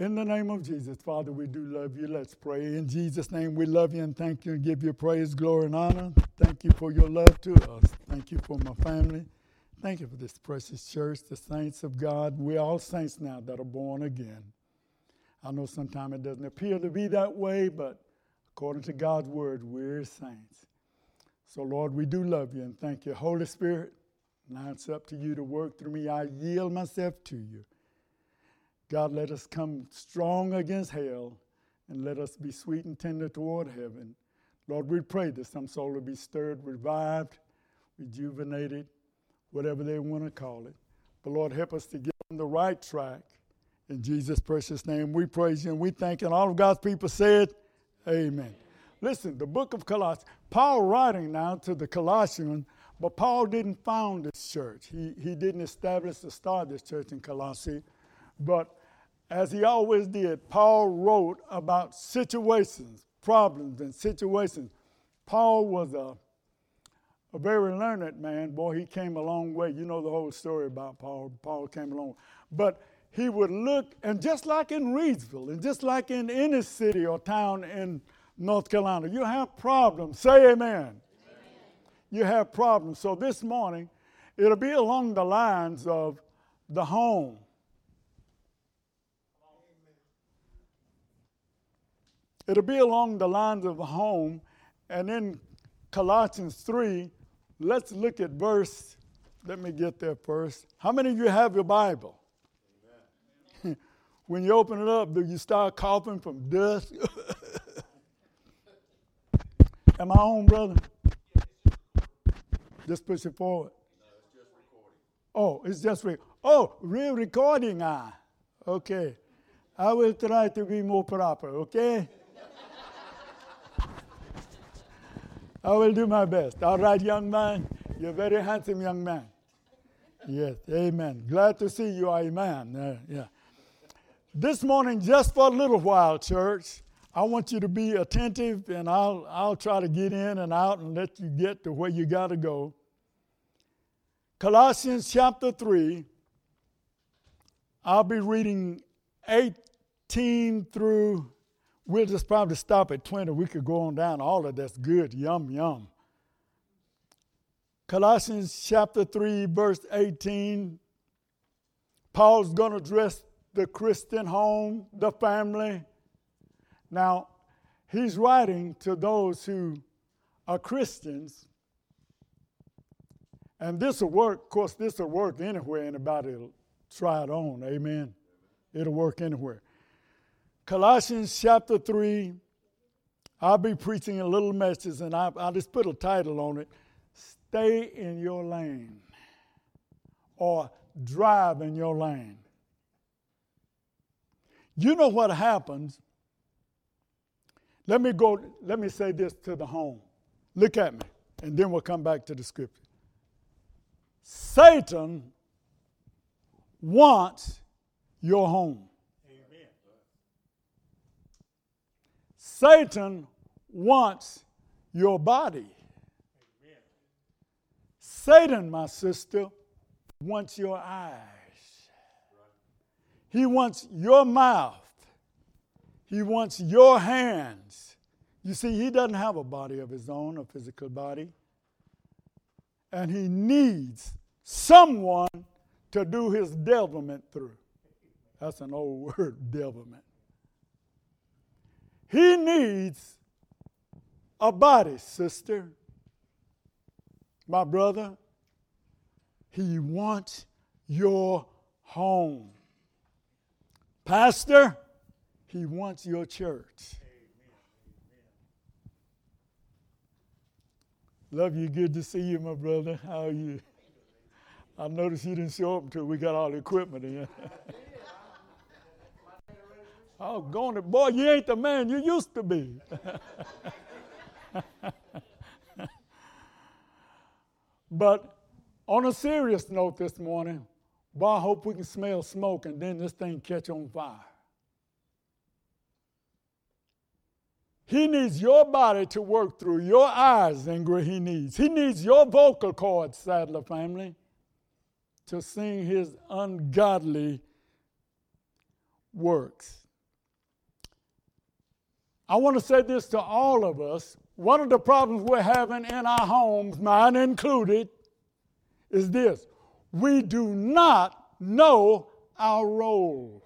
In the name of Jesus, Father, we do love you. Let's pray. In Jesus' name, we love you and thank you and give you praise, glory, and honor. Thank you for your love to us. Thank you for my family. Thank you for this precious church, the saints of God. We're all saints now that are born again. I know sometimes it doesn't appear to be that way, but according to God's word, we're saints. So, Lord, we do love you and thank you. Holy Spirit, now it's up to you to work through me. I yield myself to you. God, let us come strong against hell and let us be sweet and tender toward heaven. Lord, we pray that some soul will be stirred, revived, rejuvenated, whatever they want to call it. But Lord, help us to get on the right track. In Jesus' precious name, we praise you and we thank you. And all of God's people said, Amen. Listen, the book of Colossians, Paul writing now to the Colossians, but Paul didn't found this church. He, he didn't establish or start of this church in Colossae. But as he always did, Paul wrote about situations, problems, and situations. Paul was a, a very learned man. Boy, he came a long way. You know the whole story about Paul. Paul came along. But he would look, and just like in Reidsville, and just like in any city or town in North Carolina, you have problems. Say amen. amen. You have problems. So this morning, it'll be along the lines of the home It'll be along the lines of home. And in Colossians 3, let's look at verse. Let me get there first. How many of you have your Bible? when you open it up, do you start coughing from dust? Am I on, brother? Just push it forward. Oh, it's just re- oh, real recording. Ah, okay. I will try to be more proper. Okay. I will do my best. All right, young man. You're very handsome young man. Yes, amen. Glad to see you are a man. Uh, yeah. This morning, just for a little while, church, I want you to be attentive and I'll, I'll try to get in and out and let you get to where you got to go. Colossians chapter 3, I'll be reading 18 through We'll just probably stop at 20. We could go on down. All of that's good. Yum, yum. Colossians chapter 3, verse 18. Paul's going to address the Christian home, the family. Now, he's writing to those who are Christians. And this will work. Of course, this will work anywhere anybody will try it on. Amen. It'll work anywhere. Colossians chapter 3, I'll be preaching a little message and I, will just put a title on it Stay in Your Lane or Drive in Your Lane. You know what happens? Let me go, let me say this to the home. Look at me, and then we'll come back to the scripture. Satan wants your home. Satan wants your body. Satan, my sister, wants your eyes. He wants your mouth. He wants your hands. You see, he doesn't have a body of his own, a physical body. And he needs someone to do his devilment through. That's an old word, devilment. He needs a body, sister. My brother, he wants your home. Pastor, he wants your church. Love you. Good to see you, my brother. How are you? I noticed you didn't show up until we got all the equipment in. Oh, going to, boy, you ain't the man you used to be. but on a serious note this morning, boy, I hope we can smell smoke and then this thing catch on fire. He needs your body to work through, your eyes, Ingrid, he needs. He needs your vocal cords, Saddler family, to sing his ungodly works. I want to say this to all of us. One of the problems we're having in our homes, mine included, is this we do not know our role.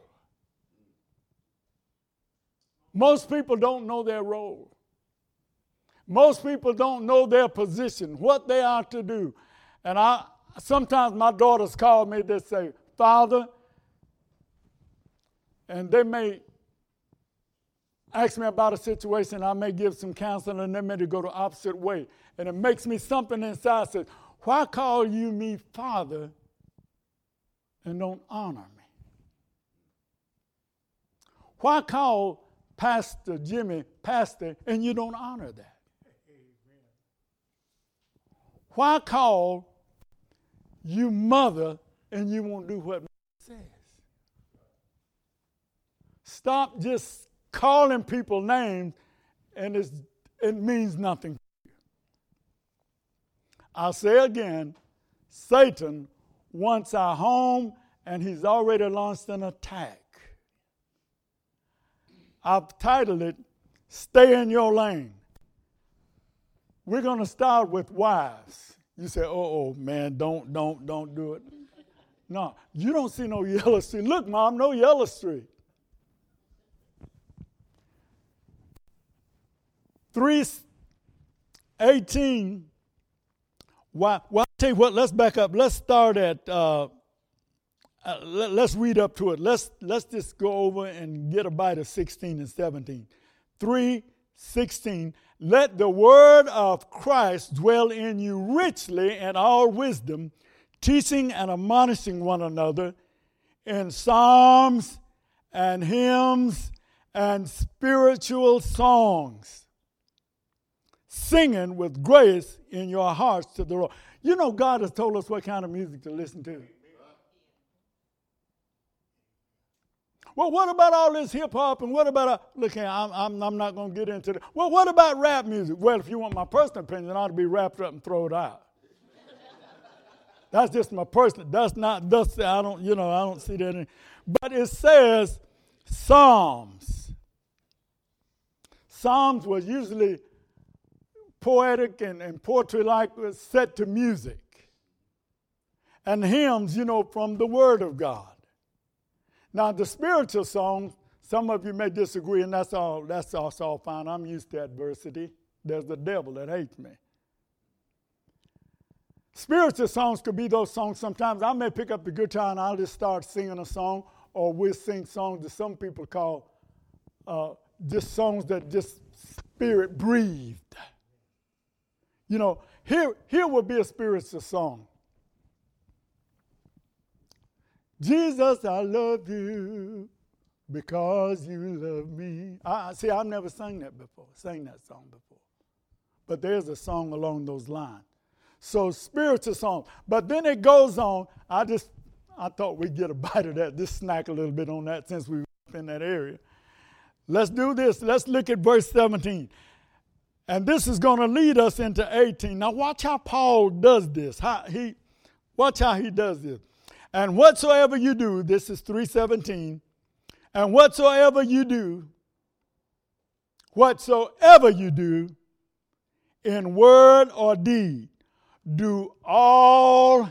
Most people don't know their role. Most people don't know their position, what they are to do. And I sometimes my daughters call me, they say, Father, and they may ask me about a situation, I may give some counseling, and they may go the opposite way. And it makes me something inside says, Why call you me Father and don't honor me? Why call Pastor Jimmy Pastor and you don't honor that? Why call you mother and you won't do what mother says? Stop just calling people names and it means nothing. I'll say again Satan wants our home and he's already launched an attack. I've titled it Stay in Your Lane. We're going to start with wives. You say, oh, oh, man, don't, don't, don't do it. No, you don't see no yellow street. Look, mom, no yellow street. 318. Why, well, I'll tell you what, let's back up. Let's start at, uh, uh, let, us read up to it. Let's, let's just go over and get a bite of 16 and 17. 316. Let the word of Christ dwell in you richly in all wisdom, teaching and admonishing one another in psalms and hymns and spiritual songs singing with grace in your hearts to the Lord. You know, God has told us what kind of music to listen to. Well, what about all this hip hop and what about, uh, look here, I'm, I'm, I'm not going to get into that. Well, what about rap music? Well, if you want my personal opinion, I ought to be wrapped up and thrown out. that's just my personal, that's not, that's, I don't, you know, I don't see that. In, but it says Psalms. Psalms was usually poetic and, and poetry like was set to music. And hymns, you know, from the Word of God. Now, the spiritual songs, some of you may disagree, and that's all, that's also all fine. I'm used to adversity. There's the devil that hates me. Spiritual songs could be those songs sometimes. I may pick up the guitar and I'll just start singing a song, or we'll sing songs that some people call uh, just songs that just spirit breathed. You know, here, here would be a spiritual song. Jesus, I love you because you love me. I, see, I've never sung that before, sang that song before. But there's a song along those lines. So spiritual song. But then it goes on. I just, I thought we'd get a bite of that, just snack a little bit on that since we were in that area. Let's do this. Let's look at verse 17. And this is going to lead us into 18. Now watch how Paul does this. How he watch how he does this. And whatsoever you do, this is 317. And whatsoever you do, whatsoever you do, in word or deed, do all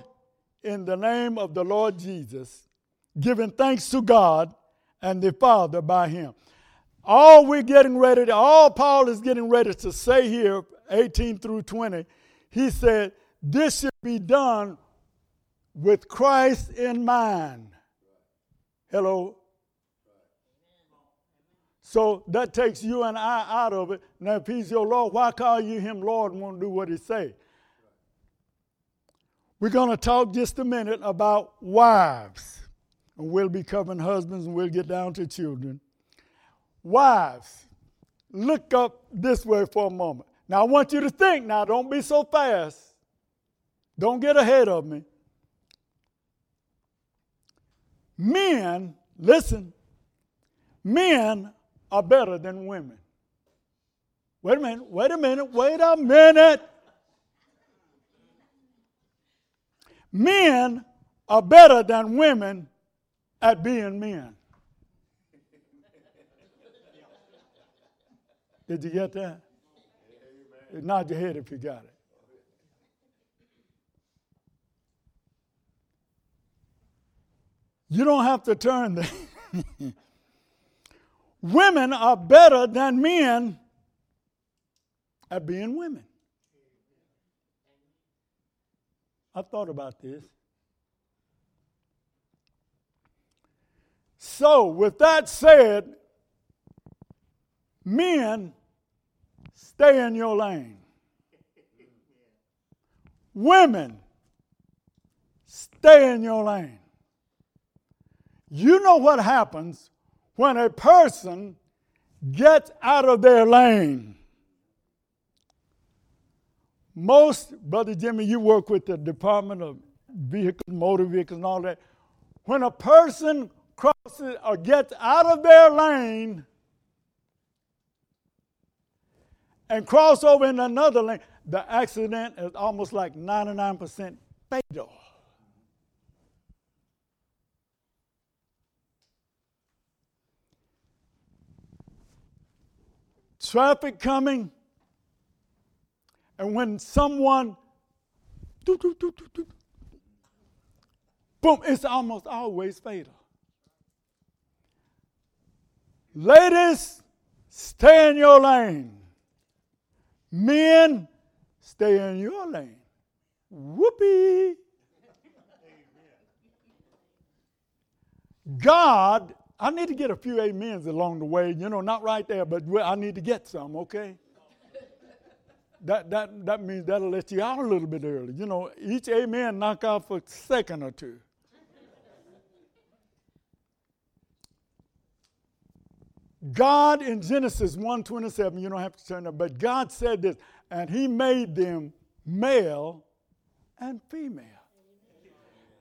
in the name of the Lord Jesus, giving thanks to God and the Father by him. All we're getting ready to, all Paul is getting ready to say here, 18 through 20, he said, This should be done with Christ in mind. Hello? So that takes you and I out of it. Now, if he's your Lord, why call you him Lord and won't do what he say? We're going to talk just a minute about wives. And we'll be covering husbands and we'll get down to children. Wives, look up this way for a moment. Now, I want you to think now, don't be so fast. Don't get ahead of me. Men, listen, men are better than women. Wait a minute, wait a minute, wait a minute. Men are better than women at being men. Did you get that? Amen. Nod your head if you got it. You don't have to turn there. women are better than men at being women. I thought about this. So, with that said, men, stay in your lane. Women, stay in your lane. You know what happens when a person gets out of their lane. Most, Brother Jimmy, you work with the Department of Vehicles, Motor Vehicles, and all that. When a person crosses or gets out of their lane and cross over in another lane, the accident is almost like 99% fatal. Traffic coming, and when someone, doo, doo, doo, boom, it's almost always fatal. Ladies, stay in your lane. Men, stay in your lane. Whoopee. God, I need to get a few amens along the way. You know, not right there, but I need to get some, okay? that, that, that means that'll let you out a little bit early. You know, each amen knock out for a second or two. God in Genesis 1:27, you don't have to turn up, but God said this, and he made them male and female.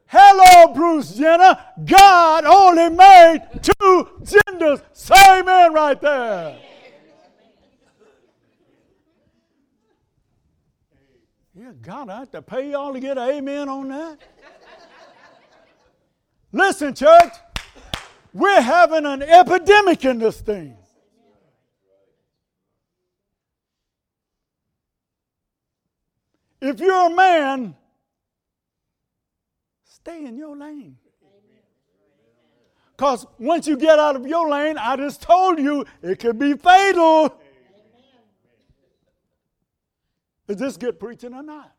Hello, Bruce Jenner. God only made two genders. Say amen right there. Yeah, God, I have to pay y'all to get an amen on that. Listen, church, we're having an epidemic in this thing. If you're a man, stay in your lane. Because once you get out of your lane, I just told you it could be fatal. Is this good preaching or not?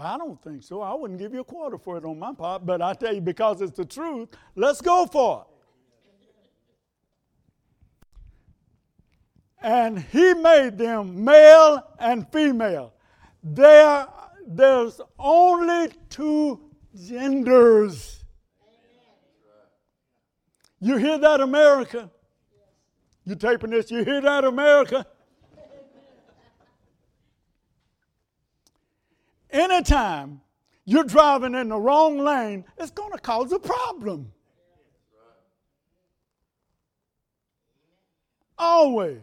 I don't think so. I wouldn't give you a quarter for it on my part, but I tell you, because it's the truth, let's go for it. And he made them male and female. There, there's only two genders. You hear that, America? You taping this? You hear that, America? Anytime you're driving in the wrong lane, it's going to cause a problem. Always.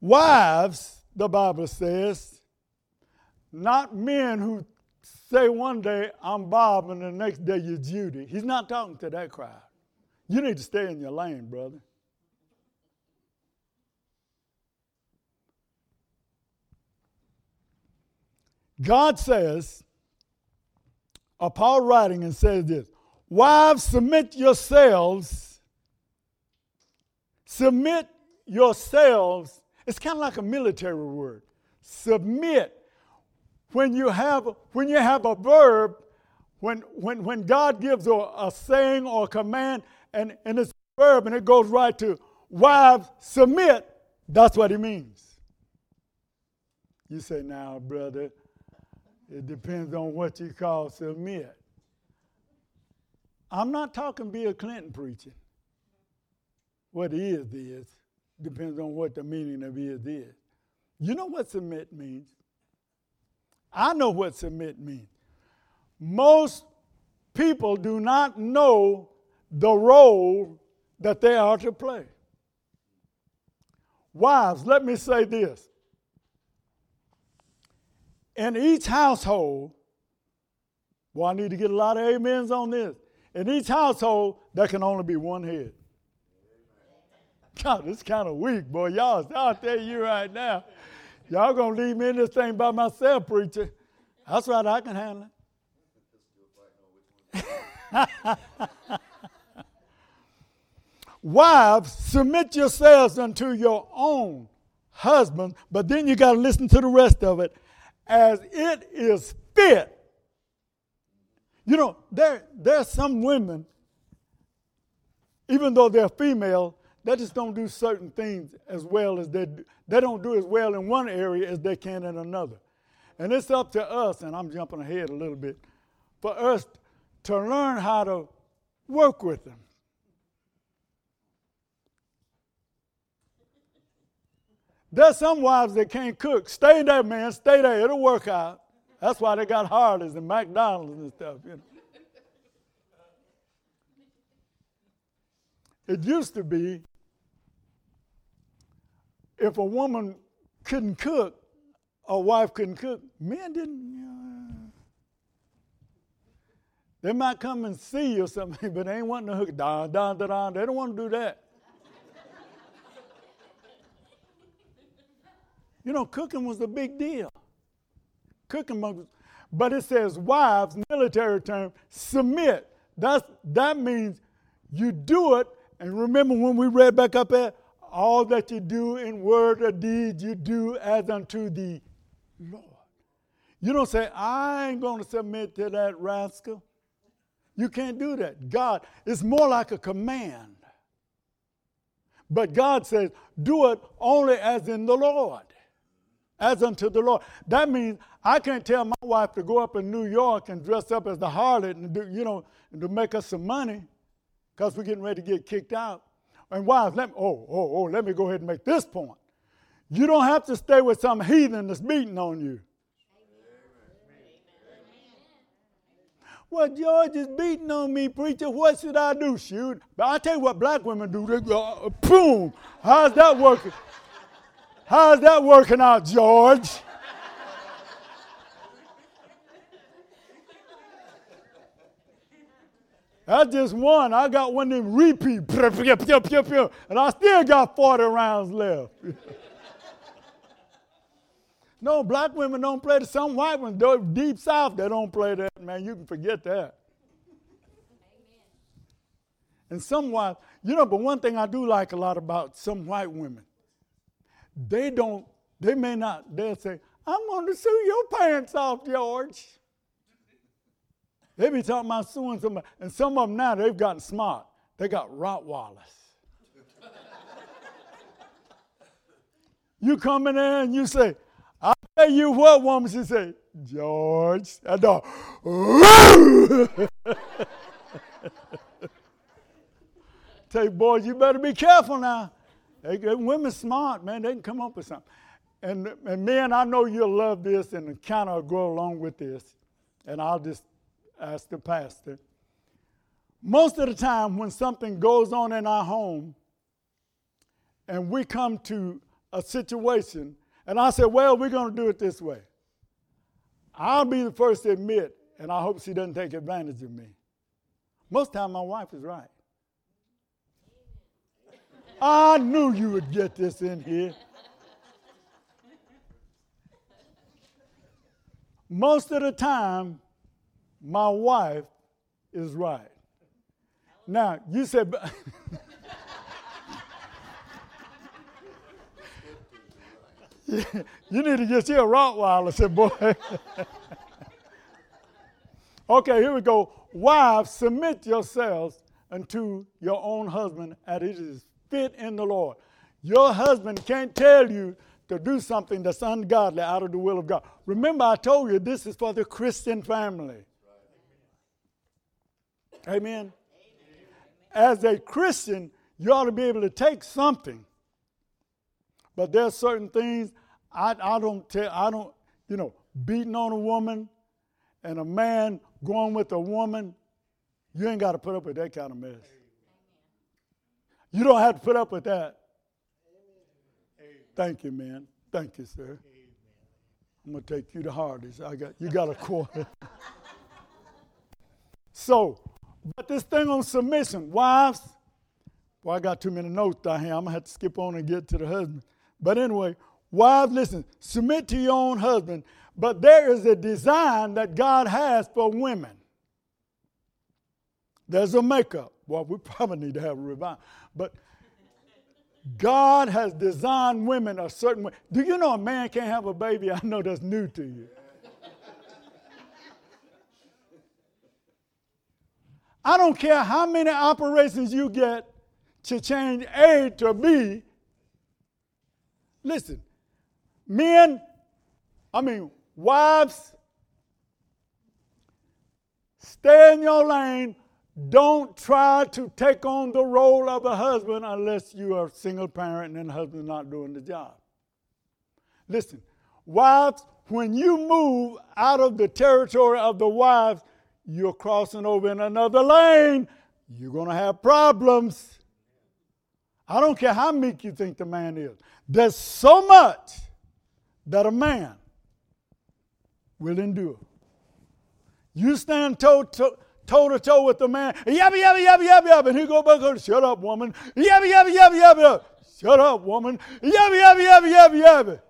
Wives, the Bible says, not men who say one day, I'm Bob, and the next day you're Judy. He's not talking to that crowd. You need to stay in your lane, brother. God says, or Paul writing and says this Wives, submit yourselves, submit yourselves. It's kind of like a military word. Submit. When you have, when you have a verb, when, when, when God gives a, a saying or a command and, and it's a verb and it goes right to wives, submit, that's what it means. You say, now, brother, it depends on what you call submit. I'm not talking Bill Clinton preaching. What is is depends on what the meaning of is is. You know what submit means? I know what submit means. Most people do not know the role that they are to play. Wives, let me say this in each household, well, I need to get a lot of amens on this. in each household, there can only be one head. God, this kind of weak, boy. Y'all, I'll tell you right now. Y'all gonna leave me in this thing by myself, preacher. That's right, I can handle it. Wives, submit yourselves unto your own husband, but then you got to listen to the rest of it as it is fit. You know, there, there are some women, even though they're female, they just don't do certain things as well as they do. They don't do as well in one area as they can in another. And it's up to us, and I'm jumping ahead a little bit, for us to learn how to work with them. There's some wives that can't cook. Stay there, man. Stay there. It'll work out. That's why they got Hardee's and McDonald's and stuff, you know. It used to be if a woman couldn't cook, a wife couldn't cook, men didn't. Uh, they might come and see you or something, but they ain't wanting to hook down, down, down. They don't want to do that. Know, cooking was a big deal. Cooking but it says wives, military term, submit. That's, that means you do it. And remember when we read back up there, all that you do in word or deed, you do as unto the Lord. You don't say, I ain't going to submit to that rascal. You can't do that. God, it's more like a command. But God says, do it only as in the Lord, as unto the Lord. That means I can't tell my wife to go up in New York and dress up as the harlot and do, you know, to make us some money because we're getting ready to get kicked out. And wives, let me, oh, oh, oh, let me go ahead and make this point. You don't have to stay with some heathen that's beating on you. Well, George is beating on me, preacher. What should I do? Shoot. But I tell you what black women do. They go, uh, boom. How's that working? How's that working out, George? That's just one. I got one of them repeat. And I still got 40 rounds left. no, black women don't play the some white ones. Deep south, they don't play that, man. You can forget that. And some white, you know, but one thing I do like a lot about some white women, they don't, they may not, they'll say, I'm going to sue your pants off, George. They be talking about suing somebody. And some of them now, they've gotten smart. They got Rottweilers. you come in there and you say, I'll tell you what, woman, she say, George. That dog, Tell you, boys, you better be careful now. They, women smart, man. They can come up with something. And, and men, I know you'll love this and kind of go along with this. And I'll just ask the pastor. Most of the time, when something goes on in our home and we come to a situation, and I say, Well, we're going to do it this way, I'll be the first to admit, and I hope she doesn't take advantage of me. Most of the time, my wife is right. I knew you would get this in here. Most of the time, my wife is right. Now, you said, you need to get a Rottweiler, said boy. okay, here we go. Wives, submit yourselves unto your own husband as it is fit in the Lord. Your husband can't tell you to do something that's ungodly out of the will of God. Remember, I told you this is for the Christian family. Amen. As a Christian, you ought to be able to take something. But there's certain things I, I don't tell, I don't, you know, beating on a woman and a man going with a woman, you ain't got to put up with that kind of mess. You don't have to put up with that. Thank you, man. Thank you, sir. I'm gonna take you to Hardee's. I got you got a quarter. so But this thing on submission, wives, well, I got too many notes down here. I'm going to have to skip on and get to the husband. But anyway, wives, listen, submit to your own husband. But there is a design that God has for women. There's a makeup. Well, we probably need to have a revival. But God has designed women a certain way. Do you know a man can't have a baby? I know that's new to you. I don't care how many operations you get to change A to B. Listen, men, I mean, wives, stay in your lane. Don't try to take on the role of a husband unless you are a single parent and the husband's not doing the job. Listen, wives, when you move out of the territory of the wives, you're crossing over in another lane. You're going to have problems. I don't care how meek you think the man is. There's so much that a man will endure. You stand toe to toe to toe with the man, yabba yabba yabba yabba yabba, and he go back and shut up, woman. Yabba yabba yabba yabba. Shut up, woman. Yabba yabba yabba yabba yabba.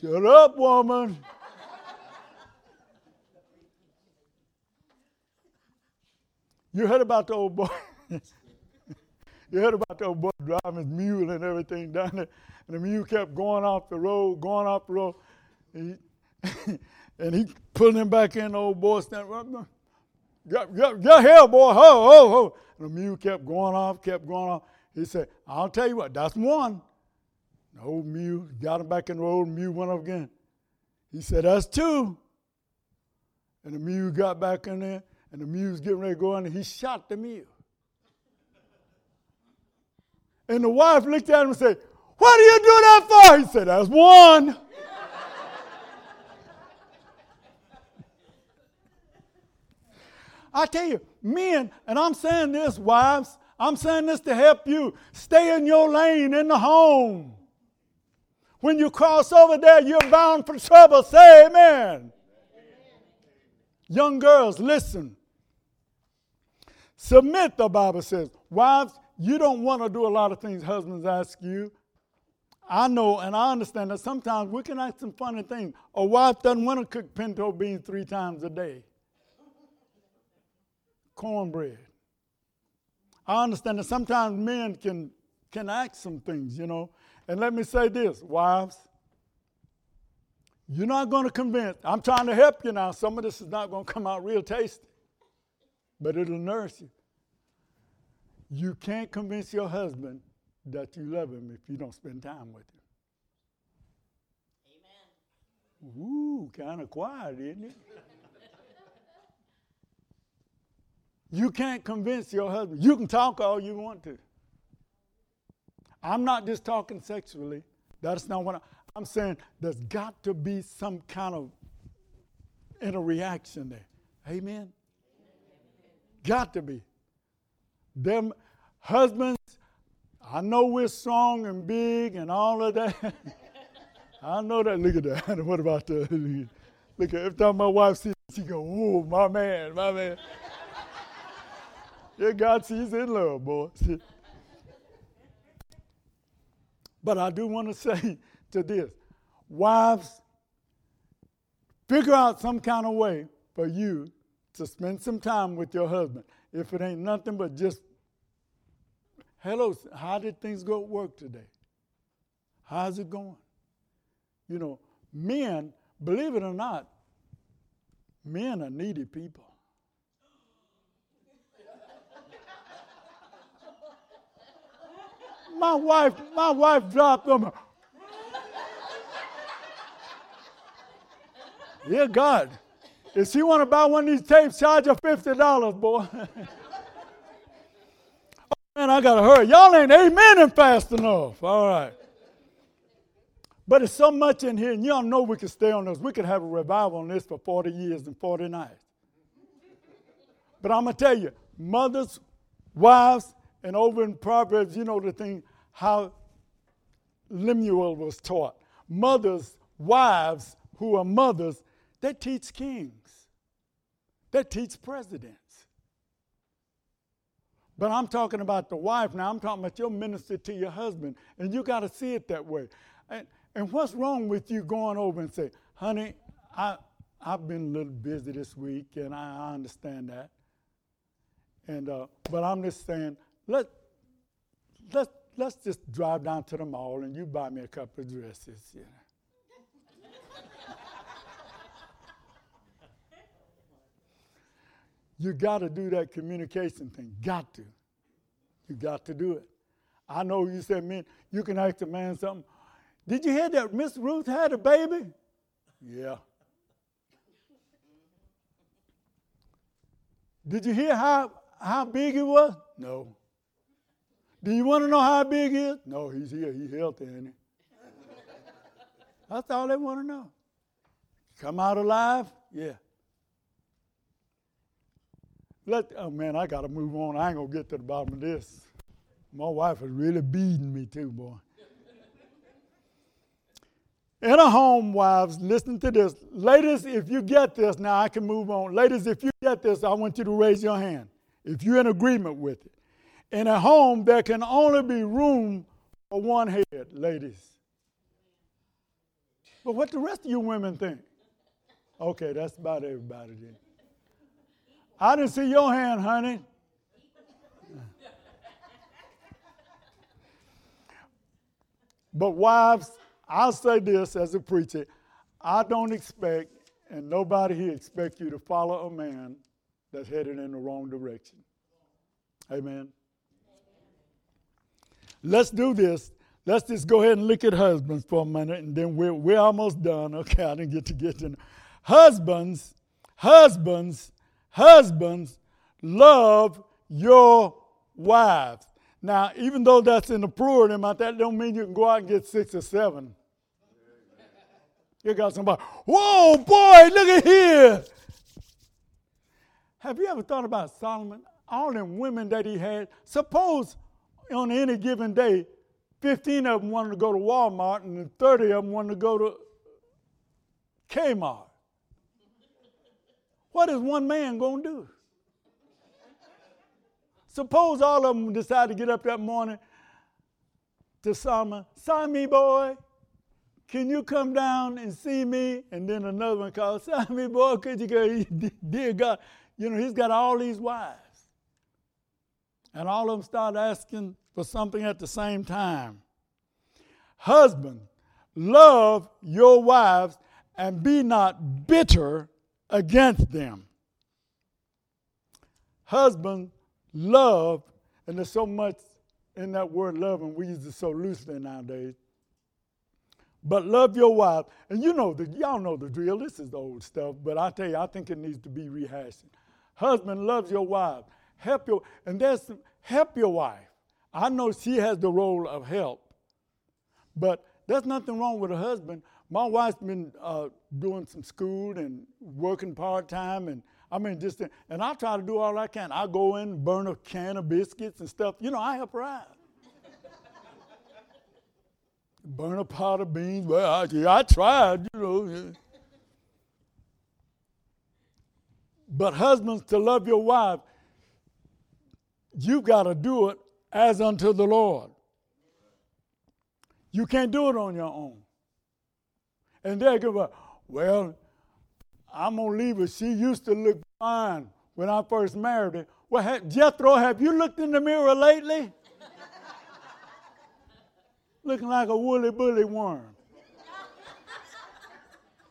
Shut up, woman. You heard about the old boy. you heard about the old boy driving his mule and everything down there. And the mule kept going off the road, going off the road. And he, and he pulling him back in, the old boy standing, get, get here, boy, ho, ho, ho. And the mule kept going off, kept going off. He said, I'll tell you what, that's one. The old mule got him back in the road, mule went up again. He said, that's two. And the mule got back in there and the mule's getting ready to go in, and he shot the mule. And the wife looked at him and said, What do you do that for? He said, That's one. I tell you, men, and I'm saying this, wives, I'm saying this to help you. Stay in your lane in the home. When you cross over there, you're bound for trouble. Say amen. amen. Young girls, listen. Submit, the Bible says. Wives, you don't want to do a lot of things husbands ask you. I know and I understand that sometimes we can ask some funny things. A wife doesn't want to cook pinto beans three times a day, cornbread. I understand that sometimes men can, can act some things, you know. And let me say this, wives, you're not going to convince. I'm trying to help you now. Some of this is not going to come out real tasty but it'll nourish you. You can't convince your husband that you love him if you don't spend time with him. Amen. Ooh, kind of quiet, isn't it? You can't convince your husband. You can talk all you want to. I'm not just talking sexually. That's not what I, I'm saying. There's got to be some kind of inner reaction there. Amen. Got to be. Them husbands, I know we're strong and big and all of that. I know that. Look at that. what about the look at every time my wife sees she go, "Ooh, my man, my man. Yeah, God sees in love, boy. but I do want to say to this, wives, figure out some kind of way for you to spend some time with your husband. If it ain't nothing but just, hello, how did things go at work today? How's it going? You know, men, believe it or not, men are needy people. My wife, my wife dropped them. yeah, God. If she want to buy one of these tapes, charge her $50, boy. oh, man, I got to hurry. Y'all ain't amening fast enough. All right. But it's so much in here, and y'all know we could stay on this. We could have a revival on this for 40 years and 40 nights. But I'm going to tell you, mothers, wives, and over in Proverbs, you know the thing, how Lemuel was taught. Mothers, wives who are mothers, they teach kings they teach presidents. But I'm talking about the wife now. I'm talking about your minister to your husband. And you got to see it that way. And, and what's wrong with you going over and say, honey, I, I've been a little busy this week, and I, I understand that. And uh, but I'm just saying, let let let's just drive down to the mall and you buy me a couple of dresses. You know. you got to do that communication thing. Got to. You got to do it. I know you said, man, you can ask a man something. Did you hear that Miss Ruth had a baby? Yeah. Did you hear how, how big it was? No. Do you want to know how big he is? No, he's here. He's healthy, ain't he? That's all they want to know. Come out alive? Yeah. Let, oh man, I got to move on. I ain't going to get to the bottom of this. My wife is really beating me too, boy. In a home, wives, listen to this. Ladies, if you get this, now I can move on. Ladies, if you get this, I want you to raise your hand if you're in agreement with it. In a home, there can only be room for one head, ladies. But what the rest of you women think? Okay, that's about everybody then. I didn't see your hand, honey. but wives, I'll say this as a preacher I don't expect, and nobody here expects you to follow a man that's headed in the wrong direction. Amen. Let's do this. Let's just go ahead and look at husbands for a minute, and then we're, we're almost done. Okay, I didn't get to get to. Husbands, husbands, husbands, love your wives. Now, even though that's in the plural, that don't mean you can go out and get six or seven. You got somebody, whoa, boy, look at here. Have you ever thought about Solomon? All them women that he had. Suppose on any given day, 15 of them wanted to go to Walmart and 30 of them wanted to go to Kmart. What is one man going to do? Suppose all of them decide to get up that morning to Solomon, Simon boy, can you come down and see me? And then another one calls, Simon boy, could you go? Dear God, you know, he's got all these wives. And all of them start asking for something at the same time. Husband, love your wives and be not bitter against them. Husband, love, and there's so much in that word love, and we use it so loosely nowadays. But love your wife. And you know, that y'all know the drill. This is old stuff, but I tell you, I think it needs to be rehashed. Husband loves your wife. Help your, and there's help your wife. I know she has the role of help, but there's nothing wrong with a husband. My wife's been uh, doing some school and working part time, and I mean, just and I try to do all I can. I go in, burn a can of biscuits and stuff. You know, I help her out. burn a pot of beans. Well, I, I tried, you know. But husbands, to love your wife, you got to do it as unto the Lord. You can't do it on your own. And they go, well, I'm going to leave her. She used to look fine when I first married her. Well, Jethro, have you looked in the mirror lately? Looking like a woolly bully worm.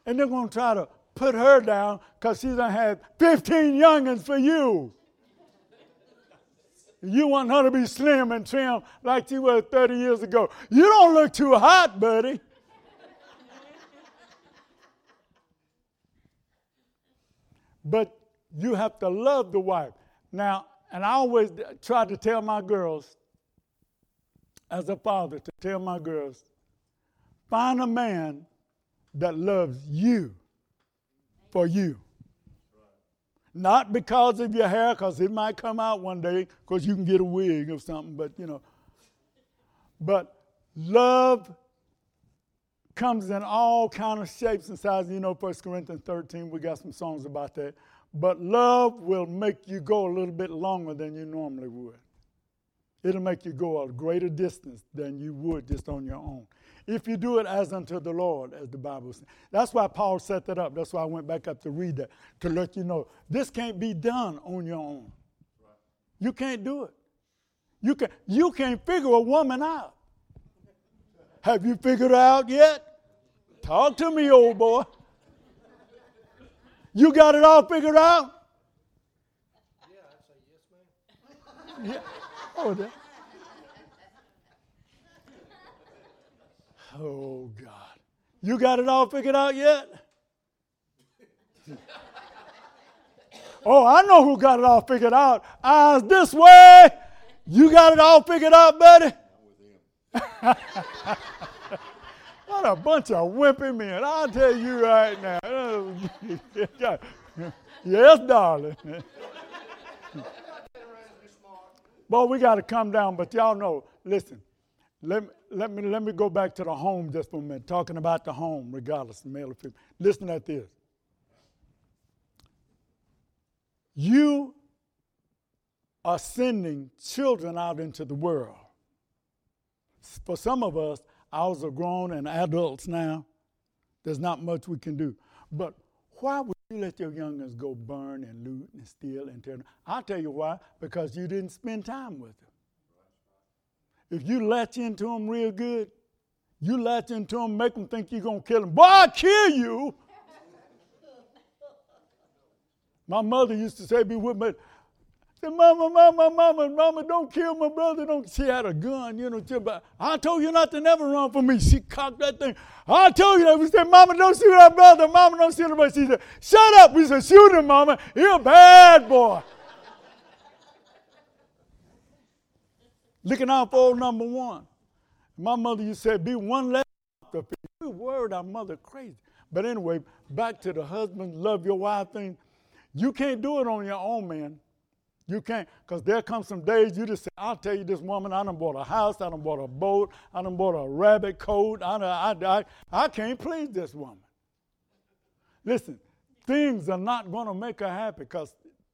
and they're going to try to put her down because she's done had 15 youngins for you. You want her to be slim and trim like she was 30 years ago. You don't look too hot, buddy. but you have to love the wife. Now, and I always try to tell my girls, as a father, to tell my girls, find a man that loves you for you. Not because of your hair, because it might come out one day, because you can get a wig or something, but you know. But love comes in all kind of shapes and sizes. You know, 1 Corinthians 13, we got some songs about that. But love will make you go a little bit longer than you normally would. it'll make you go a greater distance than you would just on your own. If you do it as unto the Lord, as the Bible says. That's why Paul set that up. That's why I went back up to read that, to let you know this can't be done on your own. You can't do it. You, can, you can't figure a woman out. Have you figured her out yet? Talk to me, old boy. You got it all figured out? Yeah, I say yes, ma'am. Yeah. Oh. Oh, God. You got it all figured out yet? oh, I know who got it all figured out. Eyes this way. You got it all figured out, buddy? what a bunch of wimpy men. I'll tell you right now. yes, darling. But we got to come down. But y'all know, listen, let me, let, me, let me go back to the home just for a minute, talking about the home, regardless of male or female. Listen at this. You are sending children out into the world. For some of us, ours are grown and adults now. There's not much we can do. But why would you let your youngins go burn and loot and steal and tear? I'll tell you why. Because you didn't spend time with them. If you latch into them real good, you latch into them, make them think you're going to kill them. Boy, I'll kill you. My mother used to say, be with me. Said, Mama, Mama, Mama, Mama, don't kill my brother. Don't. She had a gun, you know. But I told you not to never run for me. She cocked that thing. I told you that. We said, Mama, don't shoot our brother. Mama, don't shoot him. She said, Shut up. We said, Shoot him, Mama. You're a bad boy. Looking out for old number one. My mother used to say, Be one less. We worried our mother crazy. But anyway, back to the husband, love your wife thing. You can't do it on your own, man. You can't, because there come some days you just say, I'll tell you this woman, I done bought a house, I done bought a boat, I done bought a rabbit coat, I, I, I, I can't please this woman. Listen, things are not going to make her happy because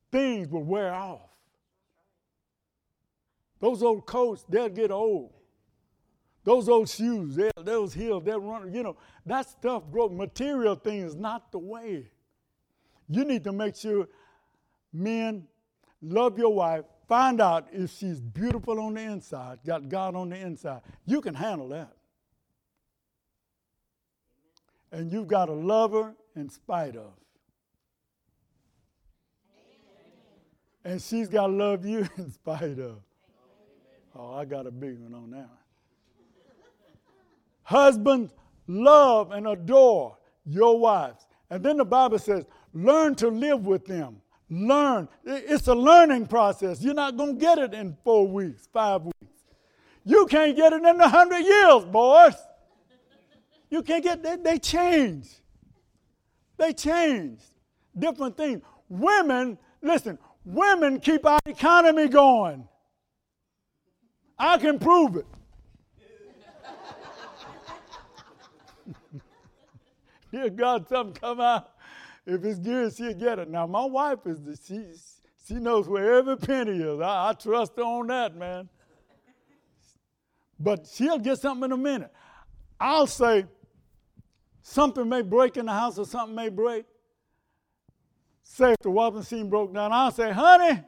things will wear off. Those old coats, they'll get old. Those old shoes, those heels, they'll run, you know, that stuff, bro, material things not the way. You need to make sure men love your wife, find out if she's beautiful on the inside, got God on the inside. You can handle that. And you've got to love her in spite of. And she's got to love you in spite of. Oh, I got a big one on that. Husbands, love and adore your wives. And then the Bible says, learn to live with them learn. It's a learning process. You're not going to get it in four weeks, five weeks. You can't get it in a hundred years, boys. You can't get they, they change. They change. Different things. Women, listen, women keep our economy going. I can prove it. Dear God, something come out if it's good, she'll get it. Now, my wife is the, she, she knows where every penny is. I, I trust her on that, man. But she'll get something in a minute. I'll say something may break in the house or something may break. Say if the washing machine broke down, I'll say, honey,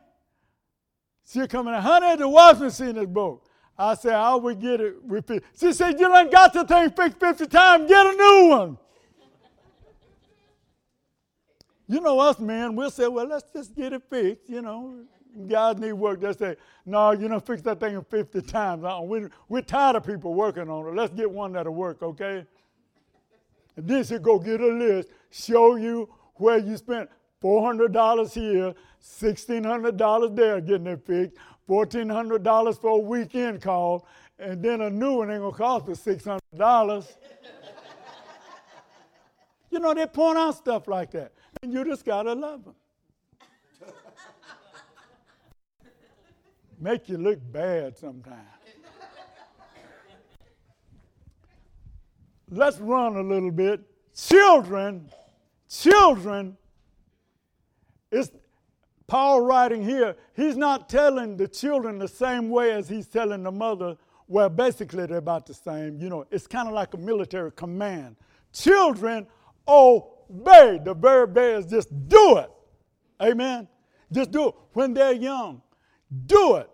she'll come in, honey, the washing machine is broke. I said, I will get it repeated. She said, you done got the thing fixed 50 times, get a new one. You know us men, we'll say, well, let's just get it fixed, you know. Guys need work. They say, no, you don't fix that thing 50 times. Uh-uh, we, we're tired of people working on it. Let's get one that'll work, okay? And then she'll go get a list, show you where you spent $400 here, $1,600 there getting it fixed, $1,400 for a weekend call, and then a new one ain't gonna cost us $600. you know, they point out stuff like that. And you just got to love them. Make you look bad sometimes. Let's run a little bit. Children, children, is Paul writing here, he's not telling the children the same way as he's telling the mother. Well, basically, they're about the same. You know, it's kind of like a military command. Children obey. The verb is just do it. Amen. Just do it when they're young. Do it.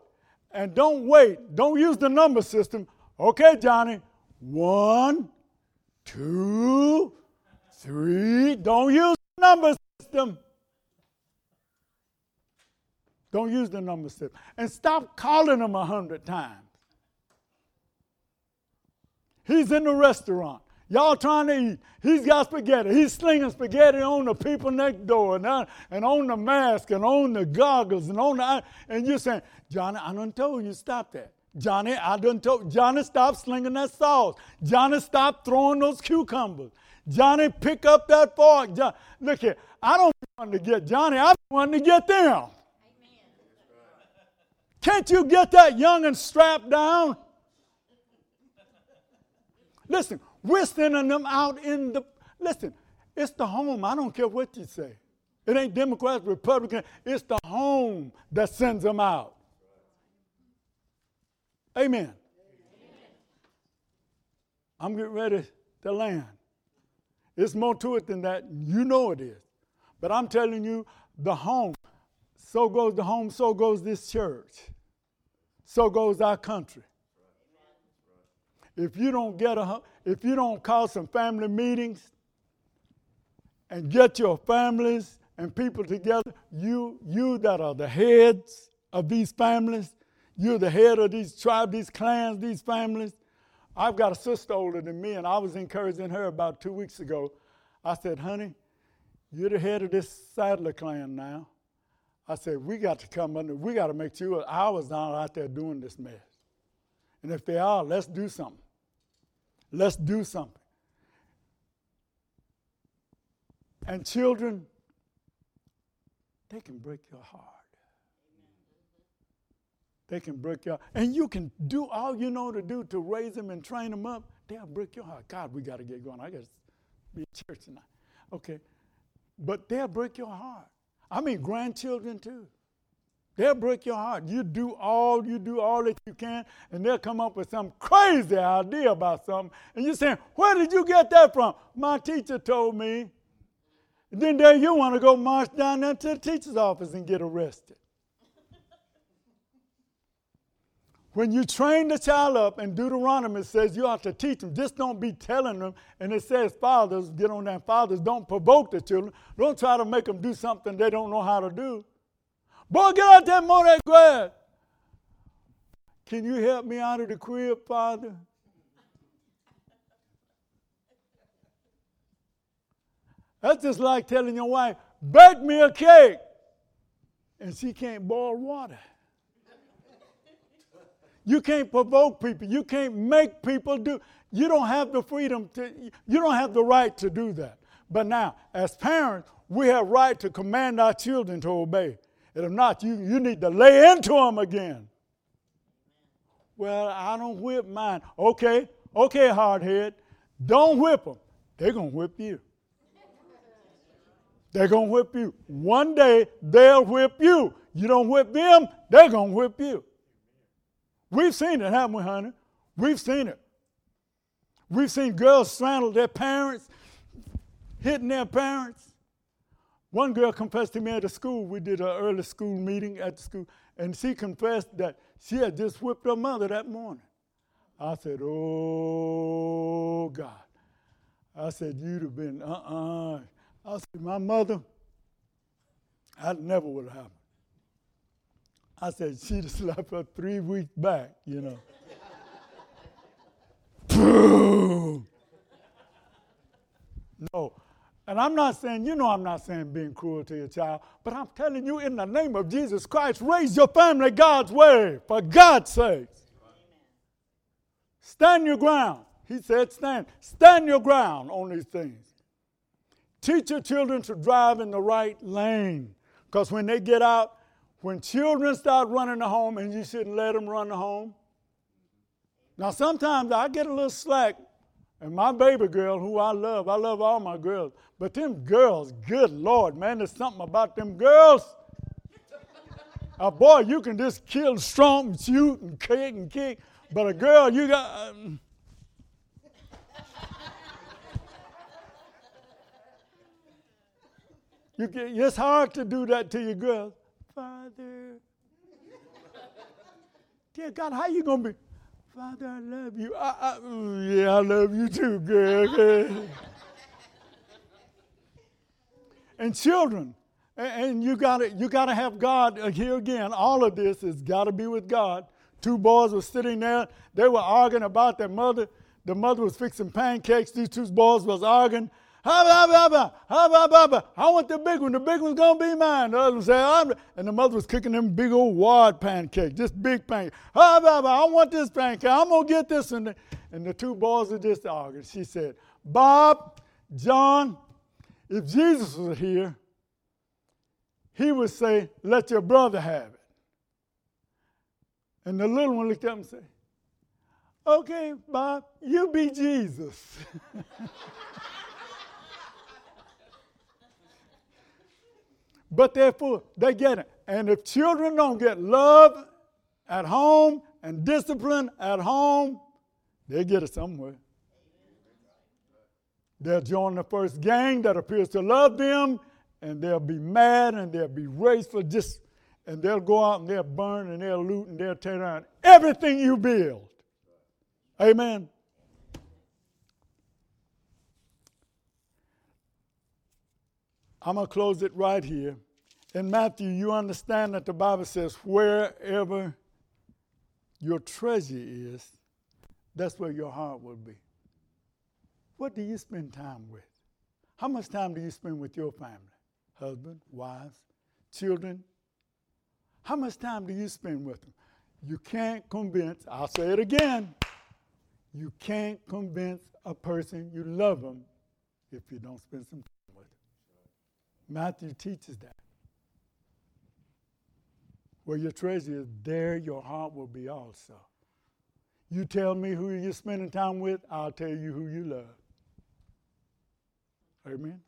And don't wait. Don't use the number system. Okay, Johnny. One, two, three. Don't use the number system. Don't use the number system. And stop calling them a hundred times. He's in the restaurant. Y'all trying to eat. He's got spaghetti. He's slinging spaghetti on the people next door and on, and on the mask and on the goggles and on the and you're saying, Johnny, I done told you stop that. Johnny, I done told Johnny, stop slinging that sauce. Johnny, stop throwing those cucumbers. Johnny, pick up that fork. John, look here, I don't want to get Johnny, I want to get them. Can't you get that young and strapped down? Listen, we're sending them out in the, listen, it's the home. I don't care what you say. It ain't Democrats, Republicans. It's the home that sends them out. Amen. I'm getting ready to land. It's more to it than that. You know it is. But I'm telling you, the home, so goes the home, so goes this church, so goes our country. If you don't get a, if you don't call some family meetings and get your families and people together, you, you that are the heads of these families, you're the head of these tribes, these clans, these families. I've got a sister older than me, and I was encouraging her about two weeks ago. I said, honey, you're the head of this Saddler clan now. I said, we got to come under, we got to make sure ours aren't out there doing this mess. And if they are, let's do something. Let's do something. And children, they can break your heart. They can break your and you can do all you know to do to raise them and train them up. They'll break your heart. God, we got to get going. I got to be at church tonight. Okay. But they'll break your heart. I mean grandchildren too. They'll break your heart. You do all, you do all that you can, and they'll come up with some crazy idea about something. And you're saying, Where did you get that from? My teacher told me. And then there you want to go march down there to the teacher's office and get arrested. When you train the child up, and Deuteronomy says you ought to teach them, just don't be telling them. And it says, fathers, get on that. Fathers, don't provoke the children. Don't try to make them do something they don't know how to do. Boy, get out there mow that grass. Can you help me out of the crib, Father? That's just like telling your wife, bake me a cake, and she can't boil water. You can't provoke people. You can't make people do. You don't have the freedom to, you don't have the right to do that. But now, as parents, we have right to command our children to obey. And if not, you, you need to lay into them again. Well, I don't whip mine. Okay, okay, hardhead. Don't whip them. They're going to whip you. They're going to whip you. One day, they'll whip you. You don't whip them, they're going to whip you. We've seen it, haven't we, honey? We've seen it. We've seen girls straddle their parents, hitting their parents. One girl confessed to me at the school. We did an early school meeting at the school, and she confessed that she had just whipped her mother that morning. I said, Oh, God. I said, You'd have been, uh uh-uh. uh I said, My mother, I never would have happened. I said, She'd her three weeks back, you know. No, and I'm not saying, you know, I'm not saying being cruel to your child, but I'm telling you in the name of Jesus Christ, raise your family God's way, for God's sake. Stand your ground. He said, stand. Stand your ground on these things. Teach your children to drive in the right lane. Because when they get out, when children start running the home, and you shouldn't let them run the home. Now, sometimes I get a little slack and my baby girl, who I love, I love all my girls. But them girls, good Lord, man, there's something about them girls. A boy, you can just kill, strong, shoot, and kick and kick. But a girl, you got. Um, you can, it's hard to do that to your girl. Father. Dear God, how you to be? Father, I love you. I, I, yeah, I love you too, girl. and children, and you got to you got to have God here again. All of this has got to be with God. Two boys were sitting there. They were arguing about their mother. The mother was fixing pancakes. These two boys was arguing. I want the big one. The big one's gonna be mine. The other one said, I'm and the mother was cooking them big old wad pancakes, just big pancake. Ha Baba, I want this pancake. I'm gonna get this one. And the two boys are just arguing. She said, Bob, John, if Jesus was here, he would say, Let your brother have it. And the little one looked up and said, Okay, Bob, you be Jesus. but therefore, they get it. And if children don't get love at home and discipline at home, they get it somewhere. They'll join the first gang that appears to love them, and they'll be mad and they'll be rageful, just and they'll go out and they'll burn and they'll loot and they'll tear down everything you build. Amen. I'm going to close it right here. In Matthew, you understand that the Bible says, wherever your treasure is, that's where your heart will be. What do you spend time with? How much time do you spend with your family? Husband, wives, children? How much time do you spend with them? You can't convince, I'll say it again, you can't convince a person you love them if you don't spend some time. Matthew teaches that. Where your treasure is, there your heart will be also. You tell me who you're spending time with, I'll tell you who you love. Amen.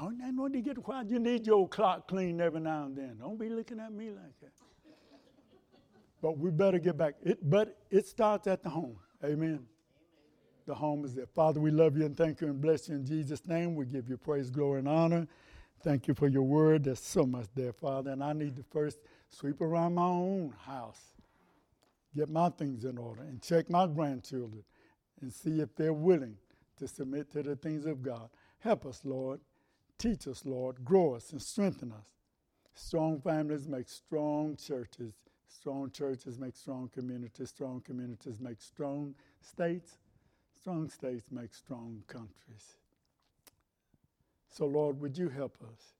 Oh, I know to get quiet. You need your clock cleaned every now and then. Don't be looking at me like that. but we better get back. It, but it starts at the home. Amen. The home is there. Father, we love you and thank you and bless you in Jesus' name. We give you praise, glory, and honor. Thank you for your word. There's so much there, Father. And I need to first sweep around my own house, get my things in order, and check my grandchildren and see if they're willing to submit to the things of God. Help us, Lord. Teach us, Lord. Grow us and strengthen us. Strong families make strong churches. Strong churches make strong communities. Strong communities make strong states. Strong states make strong countries. So, Lord, would you help us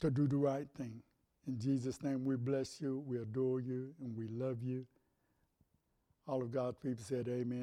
to do the right thing? In Jesus' name, we bless you, we adore you, and we love you. All of God's people said, Amen.